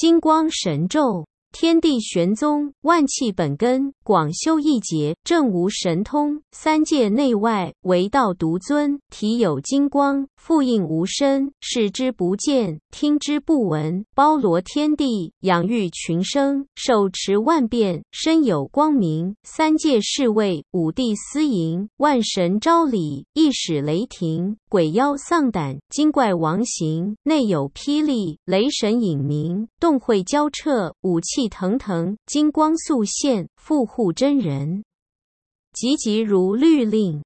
金光神咒。天地玄宗，万气本根，广修一劫，正无神通。三界内外，唯道独尊。体有金光，复应无身，视之不见，听之不闻。包罗天地，养育群生，手持万变，身有光明。三界侍卫，五帝司迎，万神招礼，一使雷霆，鬼妖丧胆，精怪亡形。内有霹雳，雷神隐明，洞会交彻，武器。腾腾，金光素现，复护真人，急急如律令。